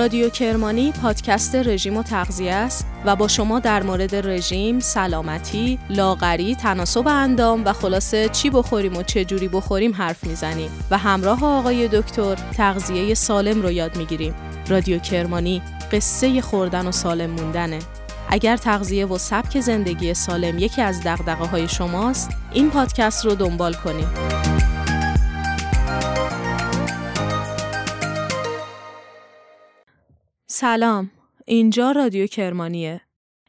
رادیو کرمانی پادکست رژیم و تغذیه است و با شما در مورد رژیم، سلامتی، لاغری، تناسب اندام و خلاصه چی بخوریم و چه جوری بخوریم حرف می‌زنیم و همراه آقای دکتر تغذیه سالم رو یاد می‌گیریم. رادیو کرمانی قصه خوردن و سالم موندنه. اگر تغذیه و سبک زندگی سالم یکی از دقدقه های شماست، این پادکست رو دنبال کنید. سلام. اینجا رادیو کرمانیه.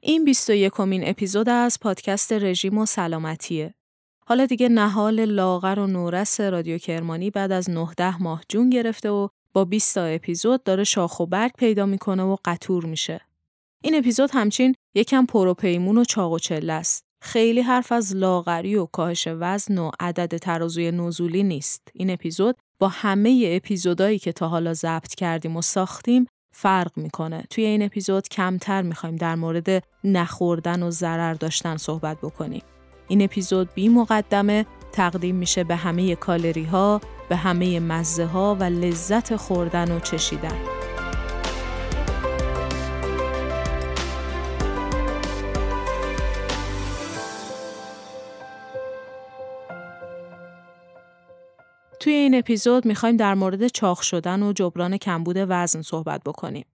این 21 کمین اپیزود از پادکست رژیم و سلامتیه. حالا دیگه نهال لاغر و نورس رادیو کرمانی بعد از 19 ماه جون گرفته و با 20 تا اپیزود داره شاخ و برگ پیدا می‌کنه و قطور میشه. این اپیزود همچین یکم پروپیمون و چاق و چله است. خیلی حرف از لاغری و کاهش وزن و عدد ترازوی نزولی نیست. این اپیزود با همه اپیزودایی که تا حالا ضبط کردیم و ساختیم فرق می‌کنه. توی این اپیزود کمتر می‌خوایم در مورد نخوردن و ضرر داشتن صحبت بکنیم. این اپیزود بی مقدمه تقدیم میشه به همه کالری ها، به همه مزه ها و لذت خوردن و چشیدن. توی این اپیزود می‌خوایم در مورد چاق شدن و جبران کمبود وزن صحبت بکنیم.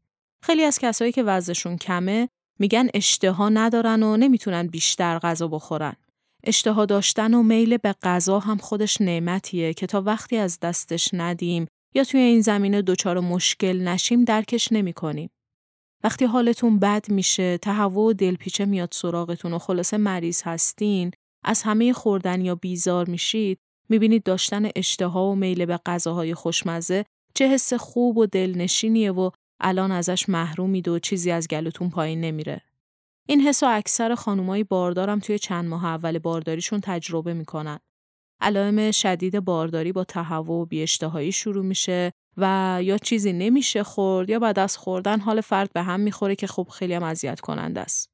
خیلی از کسایی که وزنشون کمه میگن اشتها ندارن و نمی‌تونن بیشتر غذا بخورن. اشتها داشتن و میل به غذا هم خودش نعمتیه که تا وقتی از دستش ندیم یا توی این زمینه دچار مشکل نشیم درکش نمی‌کنیم. وقتی حالتون بد میشه، تهوع و دلپیچه میاد سراغتون و خلاصه مریض هستین، از همه خوردن یا بیزار میشید، می‌بینید داشتن اشتها و میل به غذاهای خوشمزه چه حس خوب و دلنشینیه و الان ازش محرومید و چیزی از گلوتون پایین نمیره. این حس و اکثر خانومای باردارم توی چند ماه اول بارداریشون تجربه می‌کنن. علائم شدید بارداری با تهوع و بیاشتهایی شروع میشه و یا چیزی نمیشه خورد یا بعد از خوردن حال فرد به هم می‌خوره که خب خیلی هم اذیت کننده است.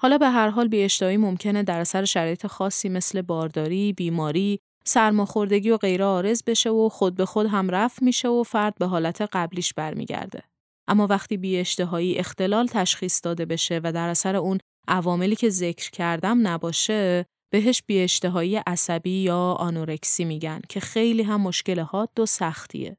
حالا به هر حال بیاشتهایی ممکنه در اثر شرایط خاصی مثل بارداری، بیماری سرماخوردگی و غیره آرز بشه و خود به خود هم رفت میشه و فرد به حالت قبلیش برمیگرده. اما وقتی بی اشتهایی اختلال تشخیص داده بشه و در اثر اون عواملی که ذکر کردم نباشه بهش بی اشتهایی عصبی یا آنورکسی میگن که خیلی هم مشکل حاد و سختیه.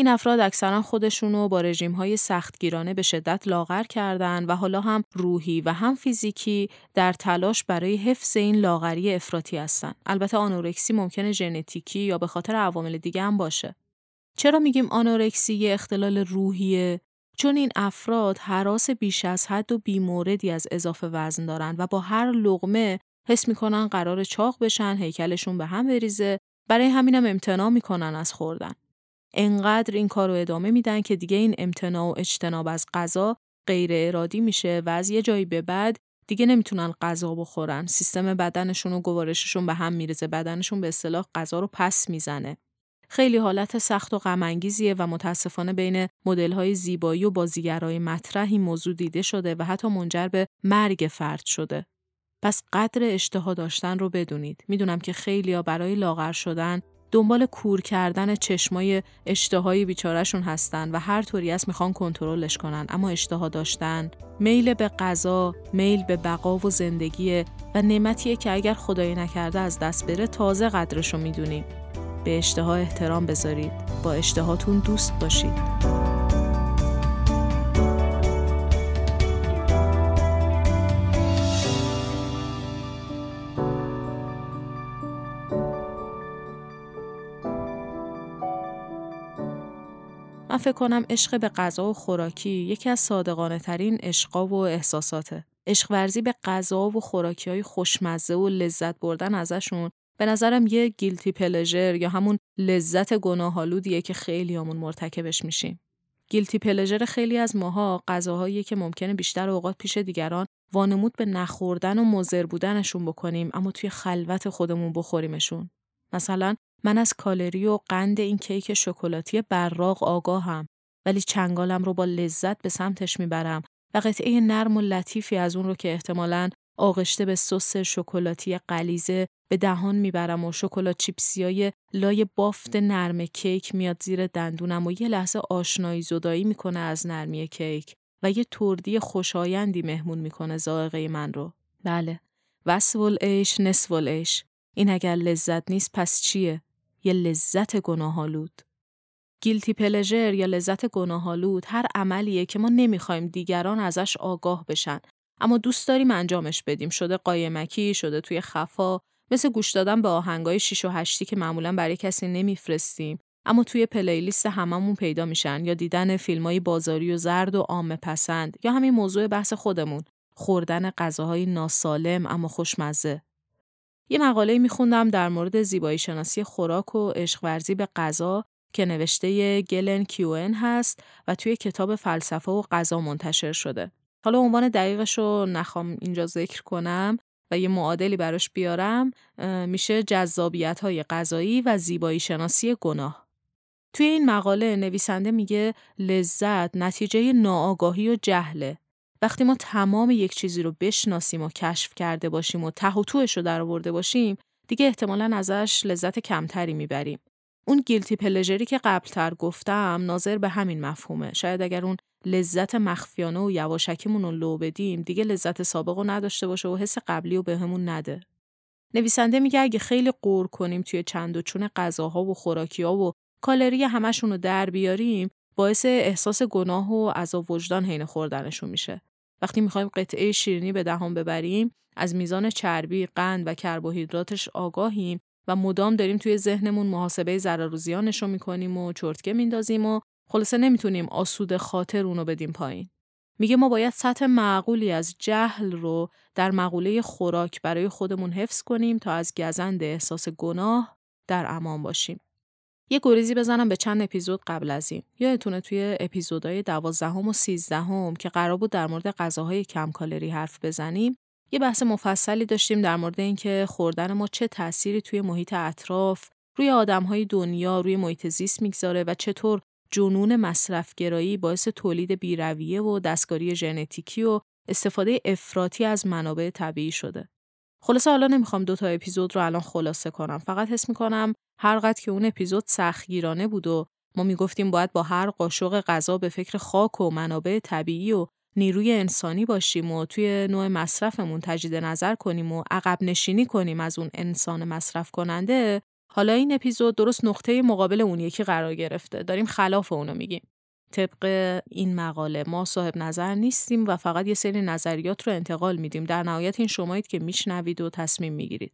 این افراد اکثرا خودشونو با رژیم های سختگیرانه به شدت لاغر کردن و حالا هم روحی و هم فیزیکی در تلاش برای حفظ این لاغری افراطی هستن. البته آنورکسی ممکنه ژنتیکی یا به خاطر عوامل دیگه هم باشه. چرا میگیم آنورکسی یه اختلال روحیه؟ چون این افراد حراس بیش از حد و بیموردی از اضافه وزن دارن و با هر لغمه حس می‌کنن قرار چاق بشن، هیکلشون به هم بریزه، برای همینم امتناع می‌کنن از خوردن. انقدر این کار رو ادامه میدن که دیگه این امتناع و اجتناب از غذا غیر ارادی میشه و از یه جایی به بعد دیگه نمی‌تونن غذا بخورن سیستم بدنشون و گوارششون به هم میرزه بدنشون به اصطلاح غذا رو پس می‌زنه خیلی حالت سخت و غم و متاسفانه بین های زیبایی و بازیگرای مطرح این موضوع دیده شده و حتی منجر به مرگ فرد شده. پس قدر اشتها داشتن رو بدونید. می‌دونم که خیلیا برای لاغر شدن دنبال کور کردن چشمای اشتهای بیچارهشون هستن و هر طوری است می‌خوان کنترلش کنن. اما اشتها داشتن میل به غذا میل به بقا و زندگیه و نعمتیه که اگر خدایی نکرده از دست بره تازه قدرشو می‌دونیم به اشتها احترام بذارید. با اشتهاتون دوست باشید. من فکر کنم عشق به غذا و خوراکی یکی از صادقانه ترین عشقا و احساساته. عشق ورزی به غذا و خوراکی های خوشمزه و لذت بردن ازشون به نظرم یه گیلتی پلژر یا همون لذت گناهالودیه که خیلی همون مرتکبش میشیم. گیلتی پلژر خیلی از ماها غذاهایی که ممکنه بیشتر اوقات پیش دیگران وانمود به نخوردن و مزر بودنشون بکنیم اما توی خلوت خودمون بخوریمشون. مثلا من از کالری و قند این کیک شکلاتی براق آگاهم ولی چنگالم رو با لذت به سمتش می‌برم و قطعه نرم و لطیفی از اون رو که احتمالاً آغشته به سس شکلاتی قلیزه به دهان می‌برم و شکلات چیپسیای لای بافت نرم کیک میاد زیر دندونم و یه لحظه آشنایی زدایی می‌کنه از نرمی کیک و یه تردی خوشایندی مهمون می‌کنه زائقه من رو. بله. وسول ایش نسول ایش. این اگر لذت نیست پس چیه؟ یه لذت گناهالود. گیلتی پلژر یا لذت گناهالود هر عملیه که ما نمی‌خوایم دیگران ازش آگاه بشن. اما دوست داریم انجامش بدیم. شده قایمکی شده توی خفا مثل گوش دادن به آهنگای 6 و 8 که معمولا برای کسی نمیفرستیم. اما توی پلیلیست هممون پیدا میشن. یا دیدن فیلمای بازاری و زرد و عامه پسند. یا همین موضوع بحث خودمون. خوردن غذاهای ناسالم اما خوشمزه. یه مقاله میخوندم در مورد زیبایی شناسی خوراک و عشق ورزی به غذا که نوشته گلن کیوئن هست و توی کتاب فلسفه و غذا منتشر شده. حالا عنوان دقیقش رو نخوام اینجا ذکر کنم و یه معادلی براش بیارم میشه جذابیت های غذایی و زیبایی شناسی گناه. توی این مقاله نویسنده میگه لذت نتیجه ناآگاهی و جهله. وقتی ما تمام یک چیزی رو بشناسیم و کشف کرده باشیم و ته و توش رو در آورده باشیم دیگه احتمالا ازش لذت کمتری می‌بریم. اون گیلتی پلژری که قبلتر گفتم ناظر به همین مفهومه. شاید اگر اون لذت مخفیانه و یواشکیمون رو لو بدیم دیگه لذت سابق رو نداشته باشه و حس قبلی رو بهمون نده. نویسنده میگه اگه خیلی قور کنیم توی چند و چون غذاها و خوراکیها و کالری همشون رو در بیاریم باعث احساس گناه و عذاب وجدان حین خوردنشون میشه. وقتی می‌خوایم قطعه شیرینی به دهان ببریم از میزان چربی، قند و کربوهیدراتش آگاهیم و مدام داریم توی ذهنمون محاسبه ضرر و زیانش رو می‌کنیم و چرتکه میندازیم و خلاصه نمی‌تونیم آسود خاطر اونو بدیم پایین. میگه ما باید سطح معقولی از جهل رو در مقوله خوراک برای خودمون حفظ کنیم تا از گزند احساس گناه در امان باشیم. یه گریزی بزنم به چند اپیزود قبل از این. یادتونه توی اپیزودهای دوازدهم و سیزدهم که قرار بود در مورد غذاهای کم کالری حرف بزنیم یه بحث مفصلی داشتیم در مورد اینکه خوردن ما چه تأثیری توی محیط اطراف، روی آدمهای دنیا، روی محیط زیست می‌گذاره و چطور جنون مصرفگرایی باعث تولید بیرویه و دستکاری ژنتیکی و استفاده افراطی از منابع طبیعی شده. خلاصه حالا نمی‌خوام دو تا اپیزود رو الان خلاصه کنم. فقط حس می‌کنم هر قد که اون اپیزود سختگیرانه بود و ما می‌گفتیم باید با هر قاشق غذا به فکر خاک و منابع طبیعی و نیروی انسانی باشیم و توی نوع مصرفمون تجدید نظر کنیم و عقب نشینی کنیم از اون انسان مصرف کننده حالا این اپیزود درست نقطه مقابل اون یکی قرار گرفته. داریم خلاف اونو میگیم. طبق این مقاله ما صاحب نظر نیستیم و فقط یه سری نظریات رو انتقال میدیم. در نهایت این شمایید که میشنوید و تصمیم می‌گیرید.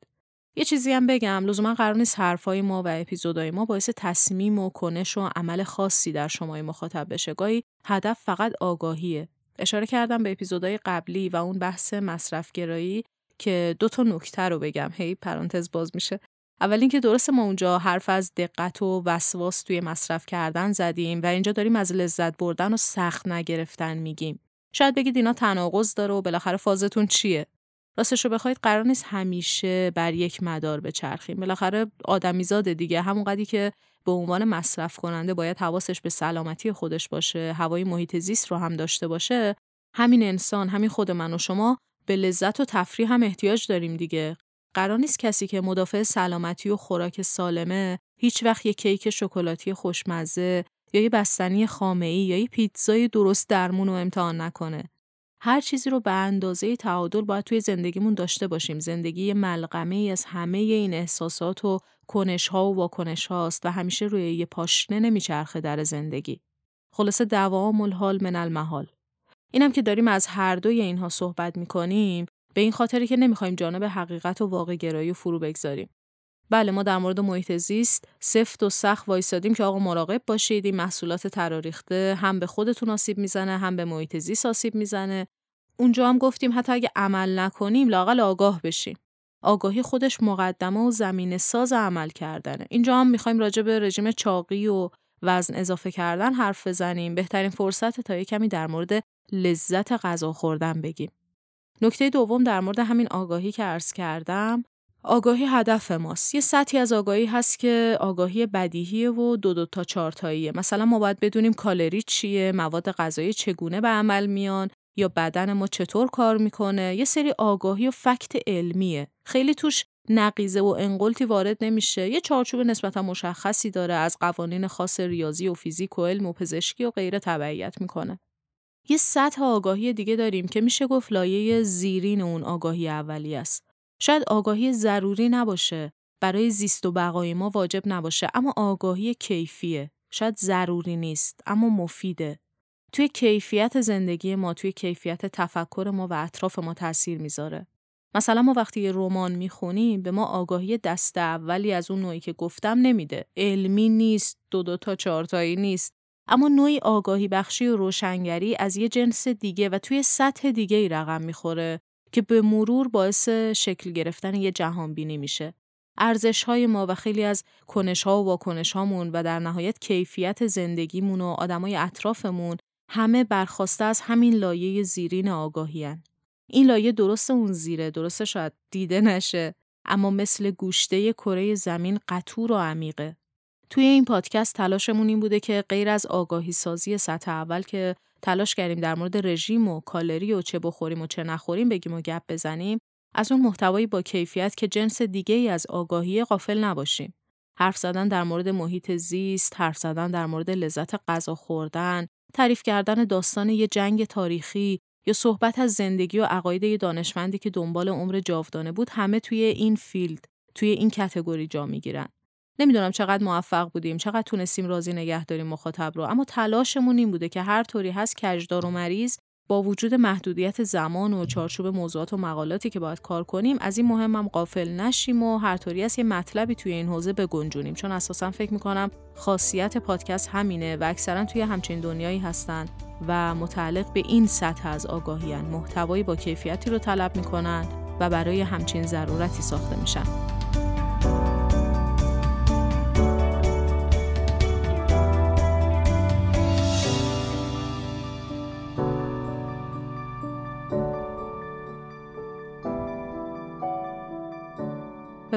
یه چیزی هم بگم. لزوما قرار نیست حرفای ما و اپیزودهای ما باعث تصمیم و کنش و عمل خاصی در شمای مخاطب بشه. گاهی هدف فقط آگاهیه. اشاره کردم به اپیزودهای قبلی و اون بحث مصرفگرایی که دو تا نکته رو بگم. هی پرانتز باز میشه. اول اینکه درست ما اونجا حرف از دقت و وسواس توی مصرف کردن زدیم و اینجا داریم از لذت بردن و سخت نگرفتن میگیم. شاید بگید اینا تناقض داره و بالاخره فازتون چیه؟ راستش رو بخواید قرار نیست همیشه بر یک مدار بچرخیم. بالاخره آدمیزاده دیگه. همون قدی که به عنوان مصرف کننده باید حواسش به سلامتی خودش باشه هوای محیط زیست رو هم داشته باشه همین انسان همین خود من و شما به لذت و تفریح هم احتیاج داریم دیگه. قرار نیست کسی که مدافع سلامتی و خوراک سالمه هیچ وقت یه کیک شکلاتی خوشمزه یا یه بستنی خامه ای یا یه پیتزای درست درمون رو امتحان نکنه. هر چیزی رو به اندازه تعادل باید توی زندگیمون داشته باشیم. زندگی ملغمه ای از همه این احساسات و کنش ها و واکنش هاست و همیشه روی یه پاشنه نمیچرخه در زندگی. خلاصه دوام الحال من المحال. اینم که داریم از هر دوی اینها صحبت می‌کنیم به این خاطری که نمی‌خوایم جانب حقیقت و واقع گرایی فرو بگذاریم. بله ما در مورد محیط زیست سفت و سخت وایسادیم که آقا مراقب باشید این محصولات تراریخته هم به خودتون آسیب می‌زنه هم به محیط زیست آسیب می‌زنه. اونجا هم گفتیم حتی اگه عمل نکنیم لاقل آگاه بشیم. آگاهی خودش مقدمه و زمین ساز عمل کردنه. اینجا هم می‌خوایم راجع به رژیم چاقی و وزن اضافه کردن حرف بزنیم. بهترین فرصت تا کمی در مورد لذت غذا خوردن بگیم. نکته دوم در مورد همین آگاهی که عرض کردم آگاهی هدف ماست. یه سطحی از آگاهی هست که آگاهی بدیهیه و دو دو تا چارتاییه. مثلا ما باید بدونیم کالری چیه، مواد غذایی چگونه به عمل میان یا بدن ما چطور کار می‌کنه. یه سری آگاهی و فکت علمیه. خیلی توش نقیزه و انقلتی وارد نمیشه یه چارچوب نسبتا مشخصی داره از قوانین خاص ریاضی و فیزیک و علم و پزشکی و غیره تبعیت می‌کنه یه سطح آگاهی دیگه داریم که میشه گفت لایه زیرین اون آگاهی اولی است شاید آگاهی ضروری نباشه برای زیست و بقای ما واجب نباشه اما آگاهی کیفیه. شاید ضروری نیست اما مفیده. توی کیفیت زندگی ما توی کیفیت تفکر ما و اطراف ما تاثیر می‌ذاره. مثلا ما وقتی یه رمان می‌خونیم به ما آگاهی دست اولی از اون نوعی که گفتم نمیده. علمی نیست دو دو تا چهارتایی نیست. اما نوعی آگاهی بخشی و روشنگری از یه جنس دیگه و توی سطح دیگه ای رقم می‌خوره. که به مرور باعث شکل گرفتن یه جهان بینی میشه. ارزش های ما و خیلی از کنش ها و واکنش هامون و در نهایت کیفیت زندگیمون و آدمای اطرافمون همه برخواسته از همین لایه زیرین آگاهی این لایه درست اون زیره درسته شاید دیده نشه اما مثل گوشته کره زمین قطور و عمیقه توی این پادکست تلاشمون این بوده که غیر از آگاهی سازی سطح اول که تلاش کردیم در مورد رژیم و کالری و چه بخوریم و چه نخوریم بگیم و گپ بزنیم از اون محتوایی با کیفیت که جنس دیگه ای از آگاهی غافل نباشیم. حرف زدن در مورد محیط زیست، حرف زدن در مورد لذت غذا خوردن، تعریف کردن داستان یه جنگ تاریخی یا صحبت از زندگی و عقاید یه دانشمندی که دنبال عمر جاودانه بود همه توی این field، توی این کتگوری جا می‌گیرن. نمی‌دونم چقدر موفق بودیم چقدر تونستیم راضی نگه داریم مخاطب رو. اما تلاشمون این بوده که هر طوری هست کجدار و مریض با وجود محدودیت زمان و چارچوب موضوعات و مقالاتی که باید کار کنیم از این مهمم قافل نشیم و هر طوری است یه مطلبی توی این حوزه بگنجونیم. چون اساسا فکر می‌کنم خاصیت پادکست همینه و اکثرا توی همچین دنیایی هستن و متعلق به این سطح از آگاهی محتوایی با کیفیتی رو طلب می‌کنن و برای همچین ضرورتی ساخته میشن.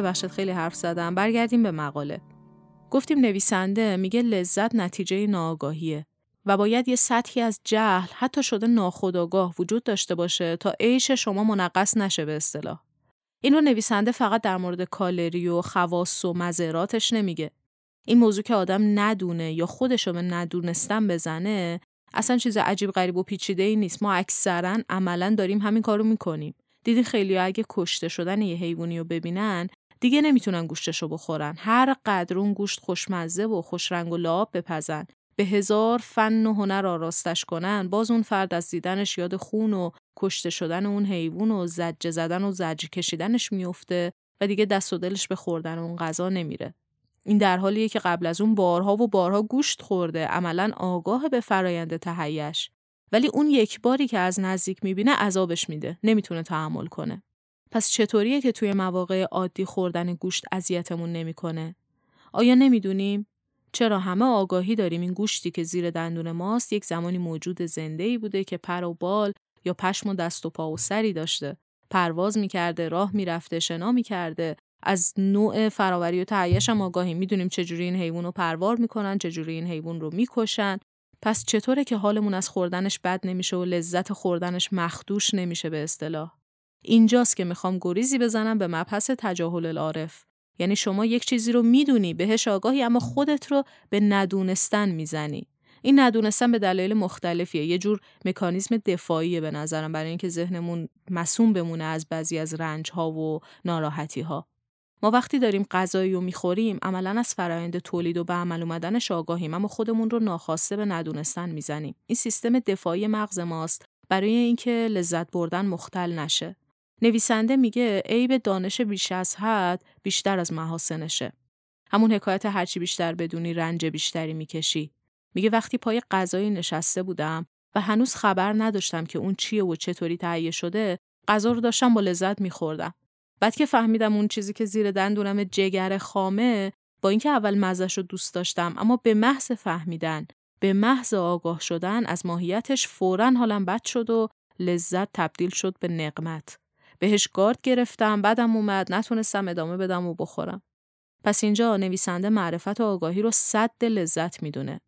ببخشید خیلی حرف زدم. برگردیم به مقاله. گفتیم نویسنده میگه لذت نتیجه ناآگاهیه. و باید یه سطحی از جهل حتی شده ناخودآگاه وجود داشته باشه تا عیش شما منقص نشه به اصطلاح. این رو نویسنده فقط در مورد کالری و خواص و مزراتش نمیگه. این موضوع که آدم ندونه یا خودش رو به ندونستن بزنه اصلا چیز عجیب غریب و پیچیده ای نیست. ما اکثرا عملا داریم همین کارو می‌کنیم. دیدین خیلی اگه کشته شدن یه حیوانی رو ببینن دیگه نمی‌تونن گوشتشو بخورن. هر قدر اون گوشت خوشمزه و خوشرنگ و لعاب بپزن به هزار فن و هنر آراستش کنن باز اون فرد از دیدنش یاد خون و کشته شدن اون حیوان و زجه زدن و زجه کشیدنش میفته و دیگه دست و دلش به خوردن اون غذا نمیره. این در حالیه که قبل از اون بارها و بارها گوشت خورده عملا آگاه به فرایند تهیش ولی اون یک باری که از نزدیک می‌بینه عذابش میده نمی‌تونه تحمل کنه. پس چطوریه که توی مواقع عادی خوردن گوشت اذیتمون نمی‌کنه؟ آیا نمی‌دونیم؟ چرا همه آگاهی داریم این گوشتی که زیر دندون ماست یک زمانی موجود زنده ای بوده که پر و بال یا پشم و دست و پا و سری داشته. پرواز می‌کرده راه می‌رفته شنا می‌کرده. از نوع فراوری و تعیش هم آگاهی می‌دونیم چجوری این حیوان رو پروار می‌کنن چجوری این حیوان رو می‌کشن. پس چطوره که حالمون از خوردنش بد نمیشه و لذت خوردنش مخدوش نمیشه به اصطلاح؟ اینجاست که می‌خوام گریزی بزنم به مبحث تجاهل العارف. یعنی شما یک چیزی رو می‌دونی بهش آگاهی اما خودت رو به ندونستن می‌زنی. این ندونستن به دلایل مختلفیه. یه جور مکانیزم دفاعیه به نظرم برای اینکه ذهنمون مسوم بمونه از بعضی از رنج ها و ناراحتی ها ما وقتی داریم غذایی رو می‌خوریم عملا از فرایند تولید و به عمل اومدنش آگاهیم اما خودمون رو ناخواسته به ندونستن می‌زنیم. این سیستم دفاعی مغز ماست. برای اینکه لذت بردن مختل نشه. نویسنده میگه عیب دانش بیش از حد بیشتر از محاسنشه. همون حکایت هرچی بیشتر بدونی رنج بیشتری می‌کشی. میگه وقتی پای غذایی نشسته بودم و هنوز خبر نداشتم که اون چیه و چطوری تهیه شده، غذا رو داشتم با لذت میخوردم. بعد که فهمیدم اون چیزی که زیر دندونم جگر خامه با اینکه اول مزش رو دوست داشتم اما به محض فهمیدن به محض آگاه شدن از ماهیتش فورا حالم بد شد و لذت تبدیل شد به نقمت. بهش گارد گرفتم بعدم اومد نتونستم ادامه بدم و بخورم. پس اینجا نویسنده معرفت و آگاهی رو صد لذت می‌دونه.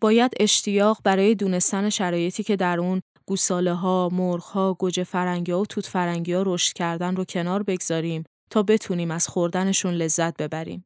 باید اشتیاق برای دونستن شرایطی که در اون گوساله ها، مرغ ها، گوجه فرنگی ها و توت فرنگی ها رشد کردن رو کنار بگذاریم تا بتونیم از خوردنشون لذت ببریم.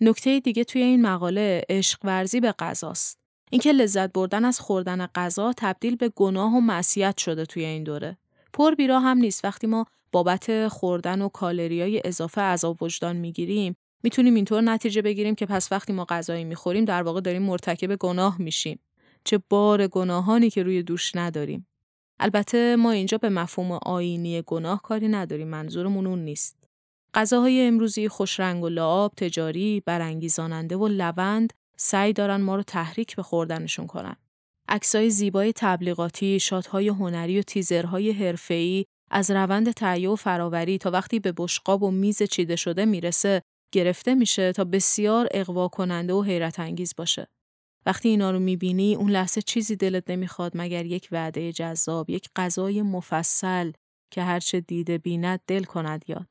نکته دیگه توی این مقاله عشق ورزی به غذاست. اینکه لذت بردن از خوردن غذا تبدیل به گناه و معصیت شده توی این دوره. پر بیرا هم نیست. وقتی ما بابت خوردن و کالریای اضافه عذاب وجدان می‌گیریم می‌تونیم اینطور نتیجه بگیریم که پس وقتی ما غذایی می‌خوریم در واقع داریم مرتکب گناه میشیم. چه بار گناهانی که روی دوش نداریم. البته ما اینجا به مفهوم آینی گناه کاری نداریم. منظورمون اون نیست. غذاهای امروزی خوشرنگ و لعاب تجاری برانگیزاننده و لوند سعی دارن ما رو تحریک به خوردنشون کنن. عکسای زیبای تبلیغاتی، شاتهای هنری و تیزرهای حرفه‌ای از روند تهیه و فراوری تا وقتی به بشقاب و میز چیده شده می‌رسه گرفته میشه تا بسیار اقوا کننده و حیرت انگیز باشه. وقتی اینا رو می‌بینی اون لحظه چیزی دلت نمی‌خواد مگر یک وعده جذاب، یک غذای مفصل که هرچه دیده بیند دل کند یاد.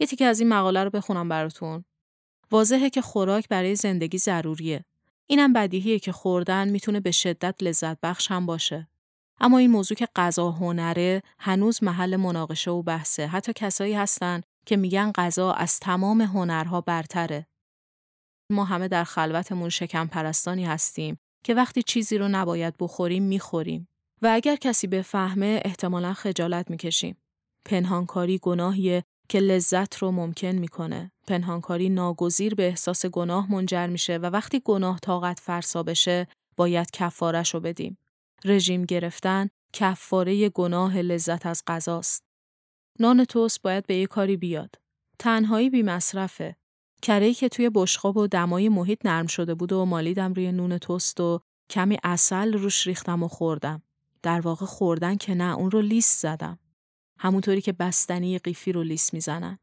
یه تیکه از این مقاله رو بخونم براتون. واضحه که خوراک برای زندگی ضروریه. اینم بدیهیه که خوردن می‌تونه به شدت لذت بخش هم باشه. اما این موضوع که غذا هنره هنوز محل مناقشه و بحثه. حتی کسایی هستن که میگن غذا از تمام هنرها برتره. ما همه در خلوتمون شکم پرستانی هستیم که وقتی چیزی رو نباید بخوریم می‌خوریم و اگر کسی بفهمه احتمالا خجالت می‌کشیم. پنهانکاری گناهیه که لذت رو ممکن می‌کنه. پنهانکاری ناگزیر به احساس گناه منجر میشه و وقتی گناه طاقت فرسا بشه باید کفارش رو بدیم. رژیم گرفتن کفاره گناه لذت از غذاست. نان توست باید به یه کاری بیاد. تنهایی بی مصرفه. کرهی که توی بشقاب و دمای محیط نرم شده بود و مالیدم روی نون توست و کمی اصل روش ریختم و خوردم. در واقع خوردن که نه اون رو لیست زدم. همونطوری که بستنی قیفی رو لیست می‌زنن.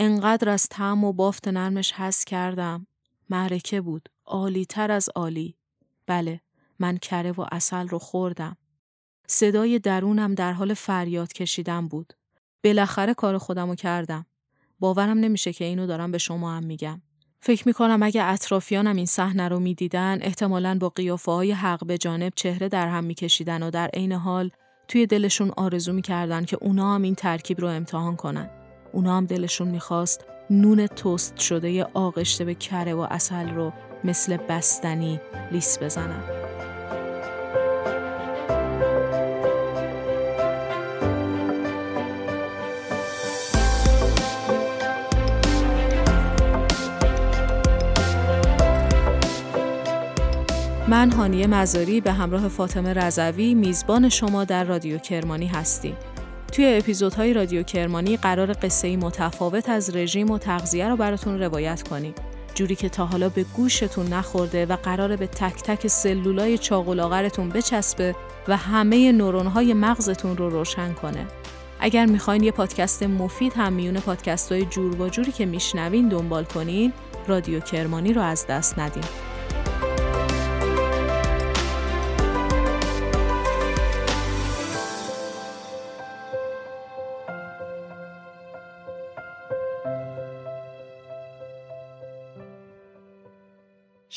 انقدر از طعم و بافت نرمش حس کردم. معرکه بود. عالی تر از عالی. بله، من کره و اصل رو خوردم. صدای درونم در حال فریاد کشیدن بود. بالاخره کار خودم رو کردم. باورم نمیشه که اینو دارم به شما هم میگم. فکر می‌کنم اگه اطرافیانم این صحنه رو می‌دیدن احتمالاً با قیافه های حق به جانب چهره در هم میکشیدن و در عین حال توی دلشون آرزو می‌کردن که اونا هم این ترکیب رو امتحان کنن. اونا هم دلشون می‌خواست نون توست شده آغشته به کره و اصل رو مثل بستنی لیس بزنن. من هانیه مزاری به همراه فاطمه رضوی میزبان شما در رادیو کرمانی هستیم. توی اپیزودهای رادیو کرمانی قرار قصه متفاوت از رژیم و تغذیه رو براتون روایت کنیم. جوری که تا حالا به گوشتون نخورده و قراره به تک تک سلولای چاقولاغرتون بچسبه و همه نورونهای مغزتون رو روشن کنه. اگر می‌خواین یه پادکست مفید هم میونه پادکست های جور و جوری که میشنوین دنبال کنین، رادیو کرمانی رو از دست ندین.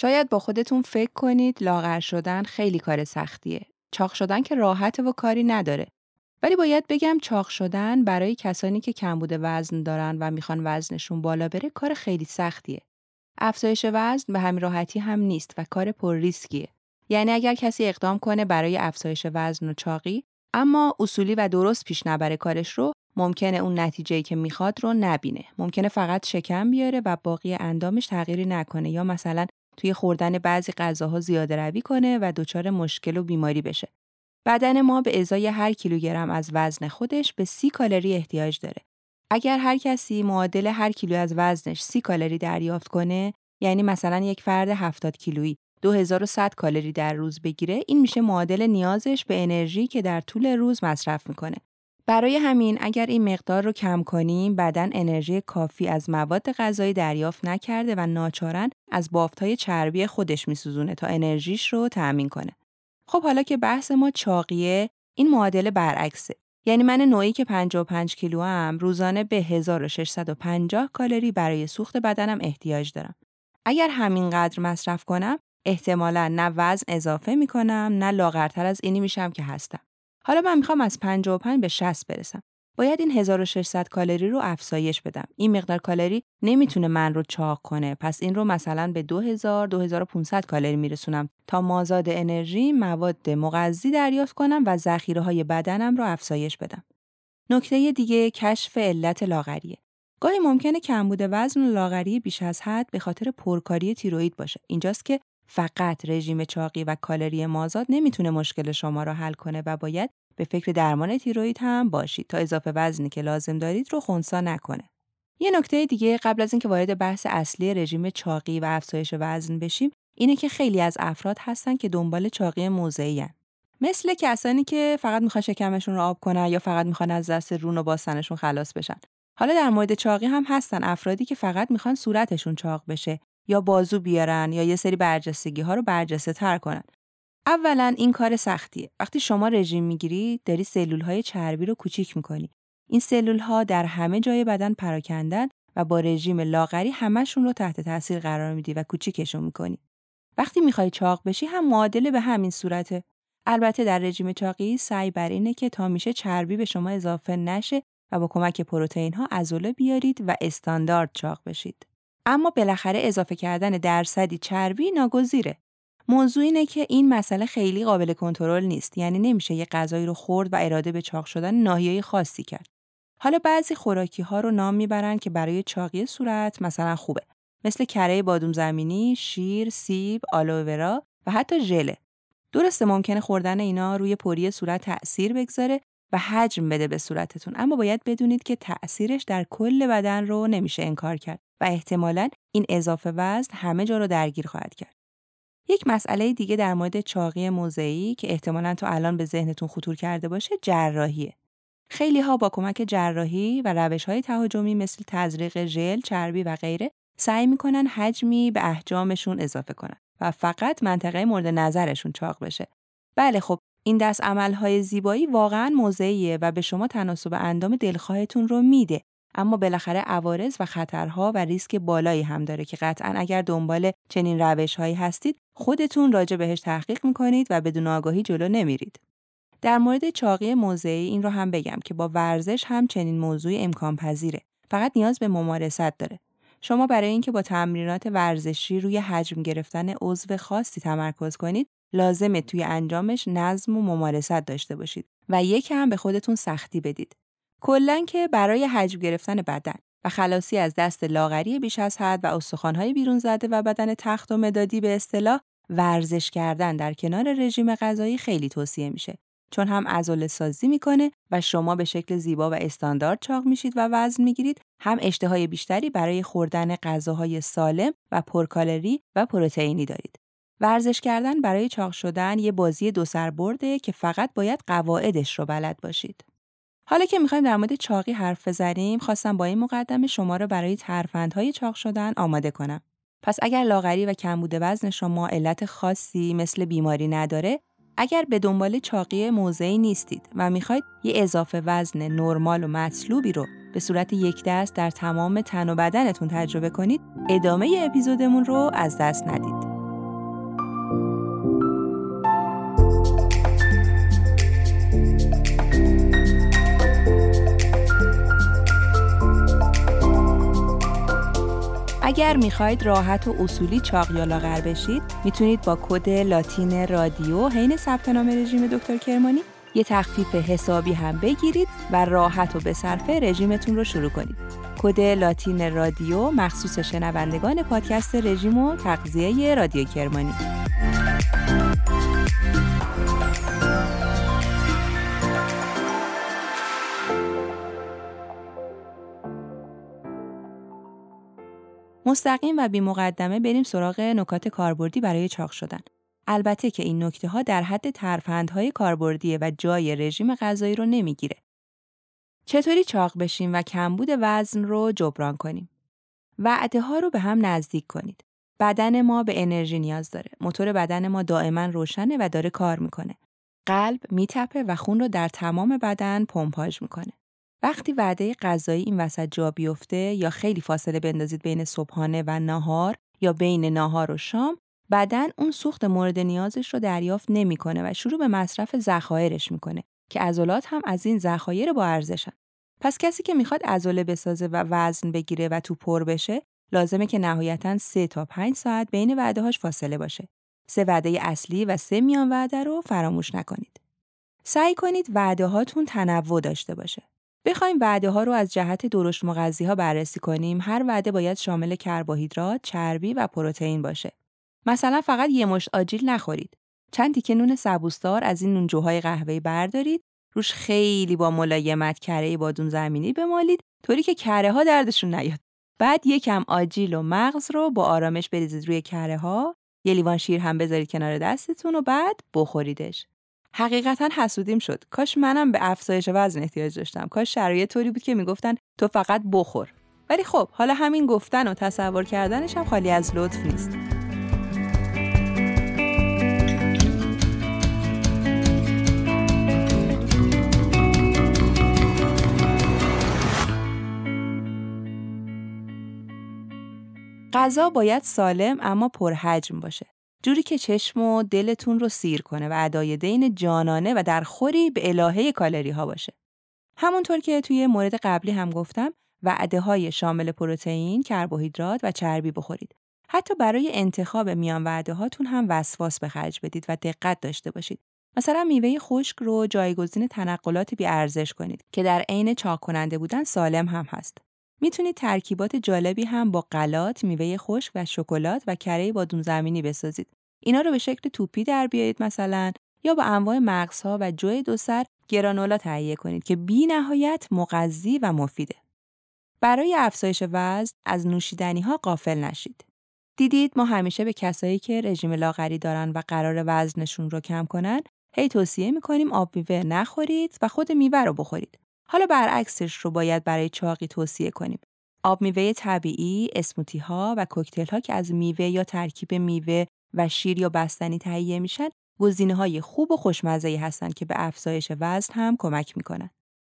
شاید با خودتون فکر کنید لاغر شدن خیلی کار سختیه. چاق شدن که راحت و کاری نداره. ولی باید بگم چاق شدن برای کسانی که کمبود وزن دارن و می‌خوان وزنشون بالا بره کار خیلی سختیه. افزایش وزن به همین راحتی هم نیست و کار پر ریسکیه. یعنی اگر کسی اقدام کنه برای افزایش وزن و چاقی اما اصولی و درست پیش نبره کارش رو ممکنه اون نتیجه که می‌خواد رو نبینه. ممکنه فقط شکم بیاره و باقی اندامش تغییری نکنه یا مثلا توی خوردن بعضی غذاها زیاده روی کنه و دچار مشکل و بیماری بشه. بدن ما به ازای هر کیلوگرم از وزن خودش به سی کالری احتیاج داره. اگر هر کسی معادل هر کیلو از وزنش سی کالری دریافت کنه، یعنی مثلا یک فرد 70 کیلویی 2100 کالری در روز بگیره، این میشه معادل نیازش به انرژی که در طول روز مصرف می‌کنه. برای همین اگر این مقدار رو کم کنیم بدن انرژی کافی از مواد غذایی دریافت نکرده و ناچارن از بافتهای چربی خودش میسوزونه تا انرژیش رو تأمین کنه. خب حالا که بحث ما چاقیه این معادله برعکسه. یعنی من نوعی که 55 کیلو هم روزانه به 1650 کالری برای سوخت بدنم احتیاج دارم. اگر همینقدر مصرف کنم احتمالا نه وزن اضافه می‌کنم نه لاغرتر از اینی میشم که هستم. حالا من می‌خوام از 55 به 60 برسم. باید این 1600 کالری رو افزایش بدم. این مقدار کالری نمی‌تونه من رو چاق کنه. پس این رو مثلا به 2000 2500 کالری میرسونم تا مازاد انرژی مواد مغذی دریافت کنم و ذخیره های بدنم رو افزایش بدم. نکته دیگه کشف علت لاغریه. گاهی ممکنه کمبود وزن و لاغری بیش از حد به خاطر پرکاری تیروئید باشه. اینجاست که فقط رژیم چاقی و کالری مازاد نمی‌تونه مشکل شما را حل کنه و باید به فکر درمان تیروئید هم باشید تا اضافه وزنی که لازم دارید رو خونسا نکنه. یه نکته دیگه قبل از اینکه وارد بحث اصلی رژیم چاقی و افزایش وزن بشیم اینه که خیلی از افراد هستن که دنبال چاقی موضعی مثل کسانی که فقط می‌خوان شکمشون رو آب کنن یا فقط می‌خوان از دست رون و باستنشون خلاص بشن. حالا در مورد چاقی هم هستن افرادی که فقط می‌خوان صورتشون چاق بشه یا بازو بیارن یا یه سری برجستگی ها رو برجسته تر کنن. اولا این کار سختیه. وقتی شما رژیم می‌گیری داری سلول های چربی رو کوچیک می‌کنی. این سلول ها در همه جای بدن پراکندن و با رژیم لاغری همشون رو تحت تاثیر قرار میدی و کوچیکشون می‌کنی. وقتی می‌خوای چاق بشی هم معادله به همین صورته. البته در رژیم چاقی سعی بر اینه که تا میشه چربی به شما اضافه نشه و با کمک پروتئین ها عضله بیارید و استاندارد چاق بشید. اما بالاخره اضافه کردن درصدی چربی ناگزیره. موضوع اینه که این مسئله خیلی قابل کنترل نیست یعنی نمیشه یه غذایی رو خورد و اراده به چاق شدن ناحیه خاصی کرد. حالا بعضی خوراکی ها رو نام می‌برن که برای چاقی صورت مثلا خوبه مثل کره بادوم زمینی، شیر، سیب، آلوورا و حتی ژله. درسته ممکنه خوردن اینا روی پوری صورت تأثیر بگذاره و حجم بده به صورتتون اما باید بدونید که تأثیرش در کل بدن رو نمیشه انکار کرد و احتمالا این اضافه وزن همه جا رو درگیر خواهد کرد. یک مسئله دیگه در مورد چاقی موضعی که احتمالا تو الان به ذهنتون خطور کرده باشه جراحیه. خیلی ها با کمک جراحی و روش های تهاجمی مثل تزریق ژل، چربی و غیره سعی می‌کنن حجمی به احجامشون اضافه کنن و فقط منطقه مورد نظرشون چاق بشه. بله خب این دست عملهای زیبایی واقعا موضعیه و به شما تناسب اندام دلخواهتون رو میده اما بالاخره عوارض و خطرها و ریسک بالایی هم داره که قطعا اگر دنبال چنین روش هایی هستید خودتون راجع بهش تحقیق می‌کنید و بدون آگاهی جلو نمیرید. در مورد چاقی موضعی این رو هم بگم که با ورزش هم چنین موضوعی امکان پذیره. فقط نیاز به ممارست داره. شما برای اینکه با تمرینات ورزشی روی حجم گرفتن عضو خاصی تمرکز کنید لازمه توی انجامش نظم و ممارست داشته باشید و یک هم به خودتون سختی بدید. کلا که برای حجم گرفتن بدن و خلاصی از دست لاغری بیش از حد و استخوان‌های بیرون زده و بدن تخت و مدادی به اصطلاح ورزش کردن در کنار رژیم غذایی خیلی توصیه میشه. چون هم عضله سازی می‌کنه و شما به شکل زیبا و استاندارد چاق میشید و وزن می‌گیرید هم اشتهای بیشتری برای خوردن غذاهای سالم و پرکالری و پروتئینی دارید. ورزش کردن برای چاق شدن یه بازی دو سربرده که فقط باید قواعدش رو بلد باشید. حالا که می‌خوایم در مورد چاقی حرف بزنیم خواستم با این مقدمه شما رو برای ترفندهای چاق شدن آماده کنم. پس اگر لاغری و کمبود وزن شما علت خاصی مثل بیماری نداره اگر به دنبال چاقی موضعی نیستید و می‌خواید یه اضافه وزن نرمال و مطلوبی رو به صورت یک دست در تمام تن و بدنتون تجربه کنید ادامه اپیزودمون رو از دست ندید. اگر می‌خواید راحت و اصولی چاق یا لاغر بشید می‌تونید با کد لاتین رادیو حین ثبت نام رژیم دکتر کرمانی یه تخفیف حسابی هم بگیرید و راحت و به صرفه رژیمتون رو شروع کنید. کد لاتین رادیو مخصوص شنوندگان پادکست رژیم و تغذیه رادیو کرمانی. مستقیم و بی مقدمه بریم سراغ نکات کاربردی برای چاق شدن. البته که این نکته ها در حد ترفندهای کاربردیه و جای رژیم غذایی رو نمی‌گیره. چطوری چاق بشیم و کمبود وزن رو جبران کنیم؟ وعده ها رو به هم نزدیک کنید. بدن ما به انرژی نیاز داره. موتور بدن ما دائما روشنه و داره کار می‌کنه. قلب میتپه و خون رو در تمام بدن پمپاژ می‌کنه. وقتی وعده غذایی این وسط جا بیفته یا خیلی فاصله بندازید بین صبحانه و ناهار یا بین ناهار و شام بدن اون سوخت مورد نیازش رو دریافت نمی‌کنه و شروع به مصرف ذخایرش می‌کنه که عضلات هم از این ذخایر با ارزشن پس کسی که می‌خواد عضله بسازه و وزن بگیره و تو پر بشه لازمه که نهایتا 3 تا 5 ساعت بین وعده هاش فاصله باشه. سه وعده اصلی و سه میان وعده رو فراموش نکنید. سعی کنید وعده هاتون تنوع داشته باشه. بخوایم وعده ها رو از جهت درشت مغذی ها بررسی کنیم، هر وعده باید شامل کربوهیدرات، چربی و پروتئین باشه. مثلا فقط یه مشت آجیل نخورید. چند تیکه نون سبوسدار از این نونجوهای قهوه‌ای بردارید، روش خیلی با ملایمت کره بادون زمینی بمالید، طوری که کره ها دردشون نیاد. بعد یکم آجیل و مغز رو با آرامش بریزید روی کره ها، یه لیوان شیر هم بذارید کنار دستتون و بعد بخوریدش. حقیقتا حسودیم شد. کاش منم به افزایش وزن احتیاج داشتم. کاش شرایط طوری بود که می‌گفتن تو فقط بخور. ولی خب حالا همین گفتن و تصور کردنش هم خالی از لطف نیست. غذا باید سالم اما پرحجم باشه. جوری که چشم و دلتون رو سیر کنه و ادای دین جانانه و در خوری به الهه کالری ها باشه. همونطور که توی مورد قبلی هم گفتم وعده های شامل پروتئین، کربوهیدرات و چربی بخورید. حتی برای انتخاب میان وعده هاتون هم وسواس به خرج بدید و دقت داشته باشید. مثلا میوه خشک رو جایگزین تنقلات بی ارزش کنید که در عین چاق کننده بودن سالم هم هست. می‌تونید ترکیبات جالبی هم با غلات، میوه خشک و شکلات و کره بادون زمینی بسازید. اینا رو به شکل توپی در بیارید مثلا یا با انواع مغزها و جوی دو سر گرانولا تهیه کنید که بی نهایت مغذی و مفیده. برای افزایش وزن از نوشیدنی ها قافل نشید. دیدید ما همیشه به کسایی که رژیم لاغری دارن و قرار وزنشون رو کم کنن هی توصیه می‌کنیم آب میوه نخورید و خود میوه رو بخورید. حالا برعکسش رو باید برای چاقی توصیه کنیم. آب میوه طبیعی، اسموتی ها و کوکتل ها که از میوه یا ترکیب میوه و شیر یا بستنی تهیه میشن، گزینه های خوب و خوشمزه هستند که به افزایش وزن هم کمک می‌کنن.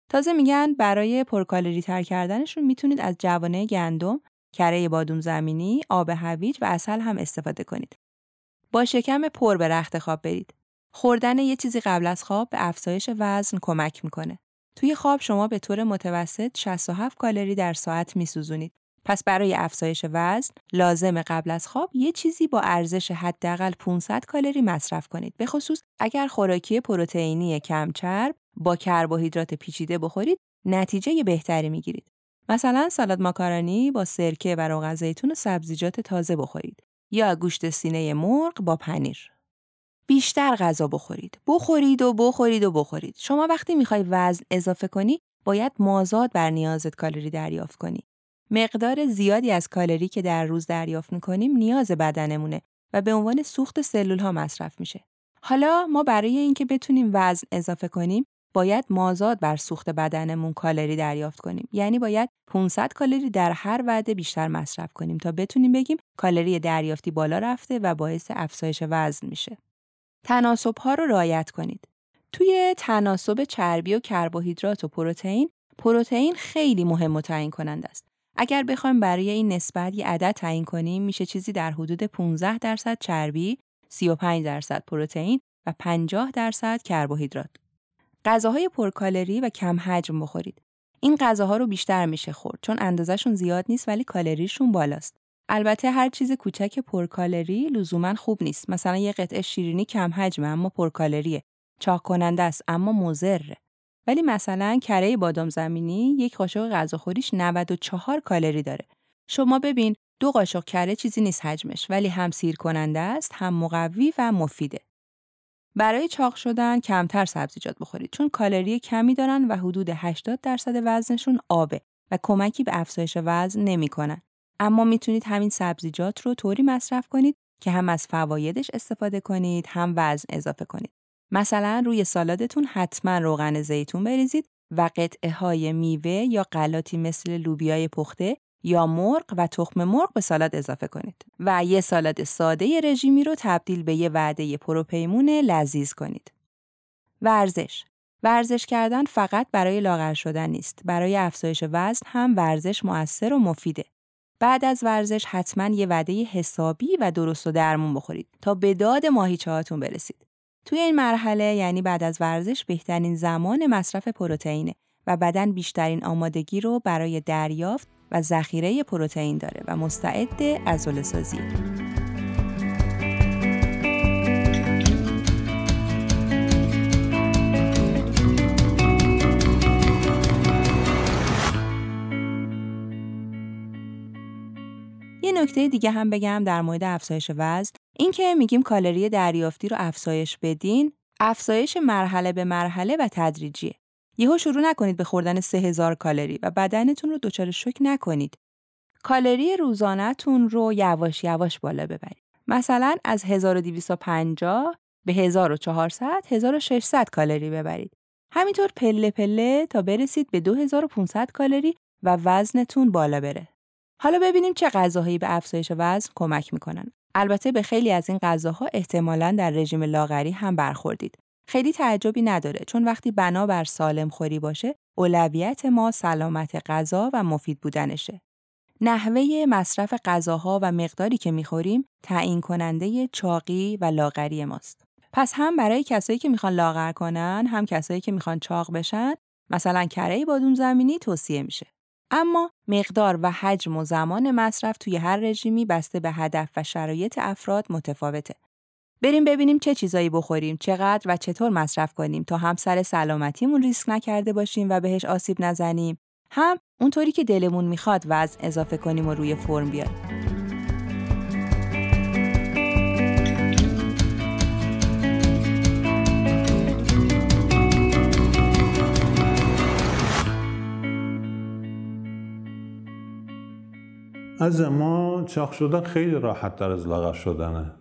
تازه میگن برای پرکالری تر کردنشون می‌تونید از جوانه گندم، کره بادوم زمینی، آب هویج و اصل هم استفاده کنید. با شکم پر به رخت خواب برید. خوردن یه چیزی قبل از خواب به افزایش وزن کمک می‌کنه. توی خواب شما به طور متوسط 67 کالری در ساعت میسوزونید. پس برای افزایش وزن لازم قبل از خواب یه چیزی با ارزش حداقل 500 کالری مصرف کنید. به خصوص اگر خوراکی پروتئینی کم چرب با کربوهیدرات پیچیده بخورید، نتیجه بهتری می‌گیرید. مثلا سالاد ماکارونی با سرکه و روغن زیتون و سبزیجات تازه بخورید یا گوشت سینه مرغ با پنیر. بیشتر غذا بخورید. بخورید و بخورید و بخورید. شما وقتی می‌خوای وزن اضافه کنی، باید مازاد بر نیازت کالری دریافت کنی. مقدار زیادی از کالری که در روز دریافت می‌کنیم نیاز بدنمونه و به عنوان سوخت سلول ها مصرف میشه. حالا ما برای اینکه بتونیم وزن اضافه کنیم، باید مازاد بر سوخت بدنمون کالری دریافت کنیم. یعنی باید 500 کالری در هر وعده بیشتر مصرف کنیم تا بتونیم بگیم کالری دریافتی بالا رفته و باعث افزایش وزن میشه. تناسب ها رو رعایت کنید. توی تناسب چربی و کربوهیدرات و پروتئین، پروتئین خیلی مهم و تعیین کننده است. اگر بخوایم برای این نسبت یه عدد تعیین کنیم میشه چیزی در حدود 15 درصد چربی، 35 درصد پروتئین و 50 درصد کربوهیدرات. غذاهای پرکالری و کم حجم بخورید. این غذاها رو بیشتر میشه خورد چون اندازهشون زیاد نیست ولی کالریشون بالاست. البته هر چیز کوچک پرکالری لزوما خوب نیست. مثلا یه قطعه شیرینی کم حجمه اما پرکالریه. چاق کننده است اما مضره. ولی مثلا کره بادام زمینی یک قاشق غذاخوریش 94 کالری داره. شما ببین دو قاشق کره چیزی نیست حجمش ولی هم سیر کننده است هم مقوی و مفیده. برای چاق شدن کمتر سبزیجات بخورید چون کالری کمی دارن و حدود 80 درصد وزنشون آبه و کمکی به افزایش وزن نمی‌کنن. اما می‌تونید همین سبزیجات رو طوری مصرف کنید که هم از فوایدش استفاده کنید هم وزن اضافه کنید. مثلا روی سالادتون حتما روغن زیتون بریزید و قطعه های میوه یا غلاتی مثل لوبیای پخته یا مرغ و تخم مرغ به سالاد اضافه کنید و یه سالاد ساده رژیمی رو تبدیل به یه وعده پروپیمون لذیذ کنید. ورزش ورزش کردن فقط برای لاغر شدن نیست. برای افزایش وزن هم ورزش مؤثر و مفیده. بعد از ورزش حتما یه وعده حسابی و درست و درمون بخورید تا به داد ماهیچه هاتون برسید. توی این مرحله یعنی بعد از ورزش بهترین زمان مصرف پروتئینه و بدن بیشترین آمادگی رو برای دریافت و ذخیره پروتئین داره و مستعد عضله سازی. نکته دیگه هم بگم در مورد افزایش وزن. این که میگیم کالری دریافتی رو افزایش بدین افزایش مرحله به مرحله و تدریجیه. یهو شروع نکنید به خوردن 3000 کالری و بدنتون رو دچار شوک نکنید. کالری روزانهتون رو یواش یواش بالا ببرید. مثلا از 1250 به 1400 1600 کالری ببرید. همینطور پله پله تا برسید به 2500 کالری و وزنتون بالا بره. حالا ببینیم چه غذاهایی به افزایش وزن کمک می‌کنن. البته به خیلی از این غذاها احتمالاً در رژیم لاغری هم برخوردید. خیلی تعجبی نداره چون وقتی بنا بر سالم خوری باشه، اولویت ما سلامت غذا و مفید بودنشه. نحوه مصرف غذاها و مقداری که می‌خوریم تعیین کننده چاقی و لاغری ماست. پس هم برای کسایی که می‌خوان لاغر کنن، هم کسایی که می‌خوان چاق بشن، مثلا کره بادوم زمینی توصیه میشه. اما مقدار و حجم و زمان مصرف توی هر رژیمی بسته به هدف و شرایط افراد متفاوته. بریم ببینیم چه چیزایی بخوریم، چقدر و چطور مصرف کنیم تا هم سر سلامتیمون ریسک نکرده باشیم و بهش آسیب نزنیم، هم اونطوری که دلمون می‌خواد وزن اضافه کنیم و روی فرم بیاریم. از ما چاق شدن خیلی راحت تر از لاغر شدنه.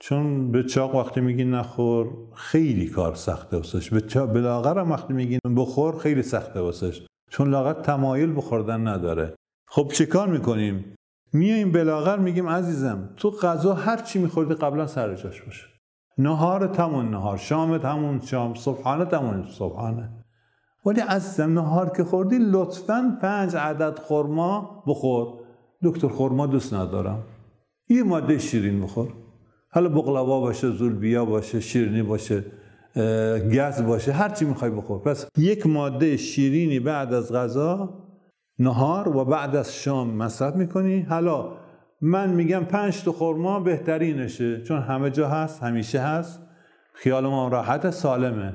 چون به چاق وقتی میگی نخور خیلی کار سخته واسش. به, چا... به لاغر هم وقتی میگی بخور خیلی سخته واسش. چون لاغر تمایل بخوردن نداره. خب چیکار می‌کنیم؟ میایم به لاغر میگیم عزیزم تو غذا هر چی میخوردی قبلا سر جاش باشه نهار تمون نهار شام همون شام صبحانه تمون صبحانه. ولی عزیزم نهار که خوردی لطفا پنج عدد خورما بخور. دکتر خورما دوست ندارم. یه ماده شیرین بخور. حالا بقلوا باشه زولبیا باشه شیرینی باشه گز باشه هر چی می‌خوای بخور. پس یک ماده شیرینی بعد از غذا نهار و بعد از شام مصرف می‌کنی. حالا من میگم پنج تا خورما بهترینشه چون همه جا هست همیشه هست. خیال ما راحت سالمه.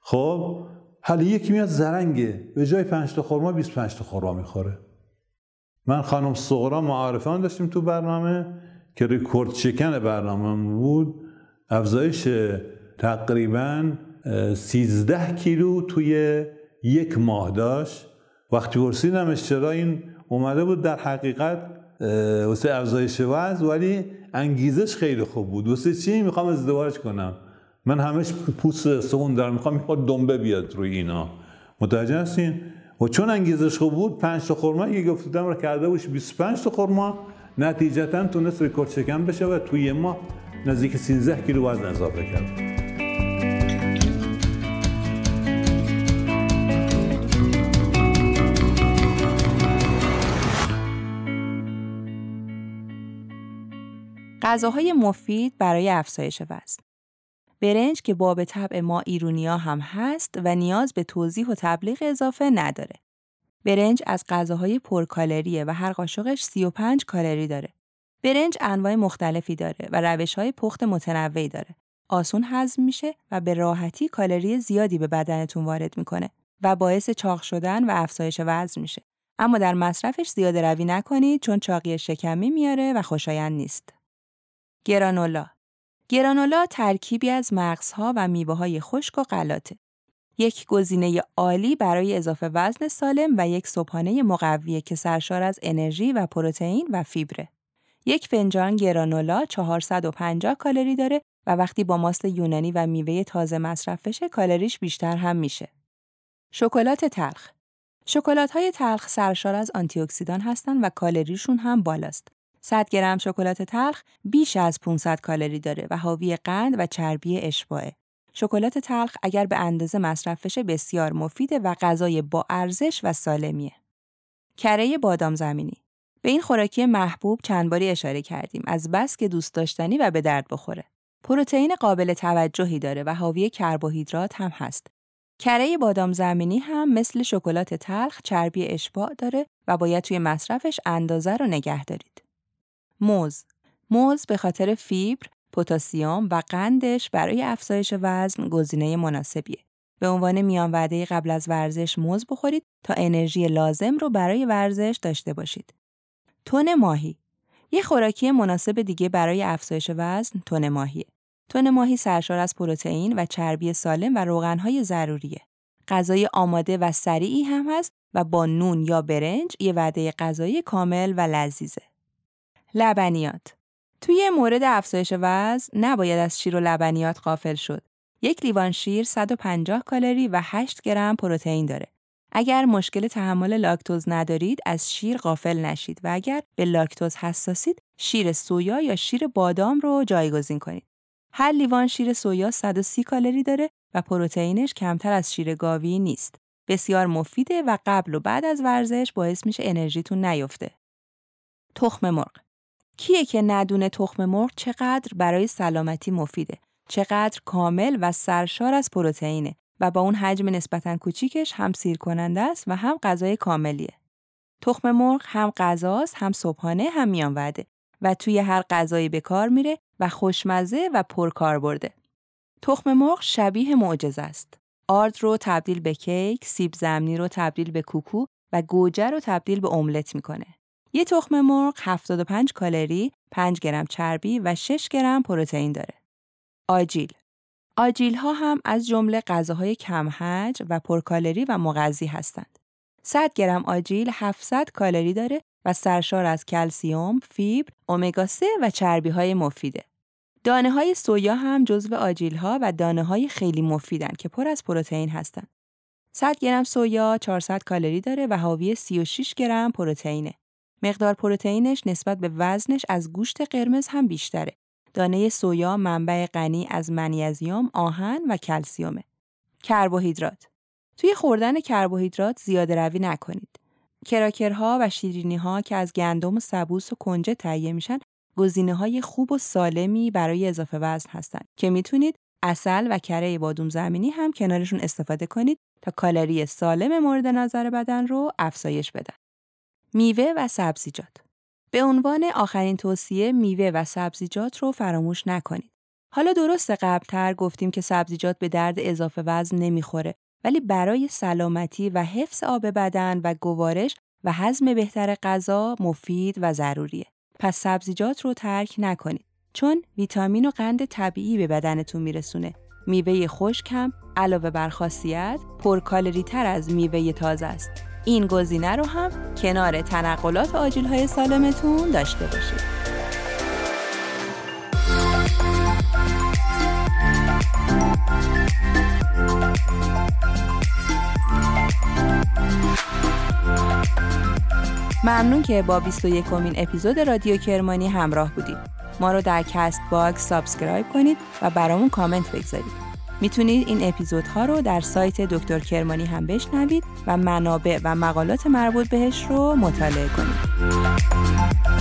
خب حالا یکی میاد زرنگه. به جای پنج تا خورما 25 تا خورما می‌خوره. من خانم صغرا معارفان داشتیم تو برنامه که ریکورد چکن برنامه بود. افزایش تقریبا 13 کیلو توی یک ماه داشت. وقتی پرسیدمش چرا این اومده بود در حقیقت واسه افزایش وزن ولی انگیزش خیلی خوب بود. واسه چی؟ می‌خوام ازدواج کنم. من همش پوست سون دارم. می‌خوام می‌خواد دنبه بیاد روی اینا. متوجه هستین؟ و چون انگیزش خوب بود 5 تا خورما یه گفتم رو کرده بوش 25 تا خورما نتیجتا تونست ریکورد شکن بشه و توی ما نزدیک 13 کیلو وزن اضافه کرد. غذاهای مفید برای افزایش وزن. برنج که باب طبع ما ایرونیا هم هست و نیاز به توضیح و تبلیغ اضافه نداره. برنج از غذاهای پرکالریه و هر قاشقش 35 کالری داره. برنج انواع مختلفی داره و روش‌های پخت متنوعی داره. آسون هضم میشه و به راحتی کالری زیادی به بدنتون وارد می‌کنه و باعث چاق شدن و افزایش وزن میشه. اما در مصرفش زیاده روی نکنید چون چاقی شکمی میاره و خوشایند نیست. گرانولا گرانولا ترکیبی از مغزها و میوه های خشک و غلاته. یک گزینه عالی برای اضافه وزن سالم و یک صبحانه مقویه که سرشار از انرژی و پروتئین و فیبره. یک فنجان گرانولا 450 کالری داره و وقتی با ماست یونانی و میوه تازه مصرف بشه کالریش بیشتر هم میشه. شکلات تلخ شکلات های تلخ سرشار از آنتی اکسیدان هستند و کالریشون هم بالاست. 100 گرم شکلات تلخ بیش از 500 کالری داره و حاوی قند و چربی اشباعه. شکلات تلخ اگر به اندازه مصرف بشه بسیار مفیده و غذای با ارزش و سالمیه. کره بادام زمینی به این خوراکی محبوب چند باری اشاره کردیم از بس که دوست داشتنی و به درد بخوره. پروتئین قابل توجهی داره و حاوی کربوهیدرات هم هست. کره بادام زمینی هم مثل شکلات تلخ چربی اشباع داره و باید توی مصرفش اندازه رو نگه دارید. موز موز به خاطر فیبر، پتاسیم و قندش برای افزایش وزن گزینه مناسبیه. به عنوان میان وعده قبل از ورزش موز بخورید تا انرژی لازم رو برای ورزش داشته باشید. تون ماهی یه خوراکی مناسب دیگه برای افزایش وزن تون ماهیه. تون ماهی سرشار از پروتئین و چربی سالم و روغنهای ضروریه. غذای آماده و سریعی هم هست و با نون یا برنج یه وعده غذایی کامل و لذیذه. لبنیات توی مورد افزایش وزن نباید از شیر و لبنیات غافل شد. یک لیوان شیر 150 کالری و 8 گرم پروتئین داره. اگر مشکل تحمل لاکتوز ندارید از شیر غافل نشید و اگر به لاکتوز حساسید شیر سویا یا شیر بادام رو جایگزین کنید. هر لیوان شیر سویا 130 کالری داره و پروتئینش کمتر از شیر گاوی نیست. بسیار مفیده و قبل و بعد از ورزش باعث میشه انرژیتون نیفته. تخم مرغ کیه که ندونه تخم مرغ چقدر برای سلامتی مفیده؟ چقدر کامل و سرشار از پروتئینه و با اون حجم نسبتا کوچیکش هم سیر کننده است و هم غذای کاملیه. تخم مرغ هم غذاست، هم صبحانه، هم میان وعده و توی هر غذایی به کار میره و خوشمزه و پرکاربرده. تخم مرغ شبیه معجزه است. آرد رو تبدیل به کیک، سیب زمینی رو تبدیل به کوکو و گوجه رو تبدیل به املت می‌کنه. یه تخم مرغ 75 کالری، 5 گرم چربی و 6 گرم پروتئین داره. آجیل آجیل ها هم از جمله غذاهای کم حجم و پرکالری و مغذی هستند. 100 گرم آجیل 700 کالری داره و سرشار از کلسیم، فیبر، امگا 3 و چربی های مفیده. دانه های سویا هم جزو آجیل ها و دانه های خیلی مفیدن که پر از پروتئین هستند. 100 گرم سویا 400 کالری داره و حاوی 36 گرم پروتئینه. مقدار پروتئینش نسبت به وزنش از گوشت قرمز هم بیشتره. دانه سویا منبع غنی از منیزیم، آهن و کلسیومه. کربوهیدرات توی خوردن کربوهیدرات زیاده روی نکنید. کراکرها و شیرینیها که از گندم و سبوس و کنجه تهیه میشن گزینه های خوب و سالمی برای اضافه وزن هستند که می‌تونید اصل و کره بادوم زمینی هم کنارشون استفاده کنید تا کالری سالم مورد نظر بدن رو افزایش بدن. میوه و سبزیجات به عنوان آخرین توصیه میوه و سبزیجات رو فراموش نکنید. حالا درست قبلتر گفتیم که سبزیجات به درد اضافه وزن نمی‌خوره ولی برای سلامتی و حفظ آب بدن و گوارش و هضم بهتر غذا مفید و ضروریه. پس سبزیجات رو ترک نکنید چون ویتامین و قند طبیعی به بدنتون میرسونه. میوه خشک هم علاوه بر خاصیت پرکالری تر از میوه تازه است. این گزینه رو هم کنار تنقلات آجیل های سالمتون داشته باشید. ممنون که با 21 کمین اپیزود رادیو کرمانی همراه بودید. ما رو در Castbox subscribe کنید و برامون کامنت بگذارید. می‌تونید این اپیزودها رو در سایت دکتر کرمانی هم بشنوید و منابع و مقالات مربوط بهش رو مطالعه کنید.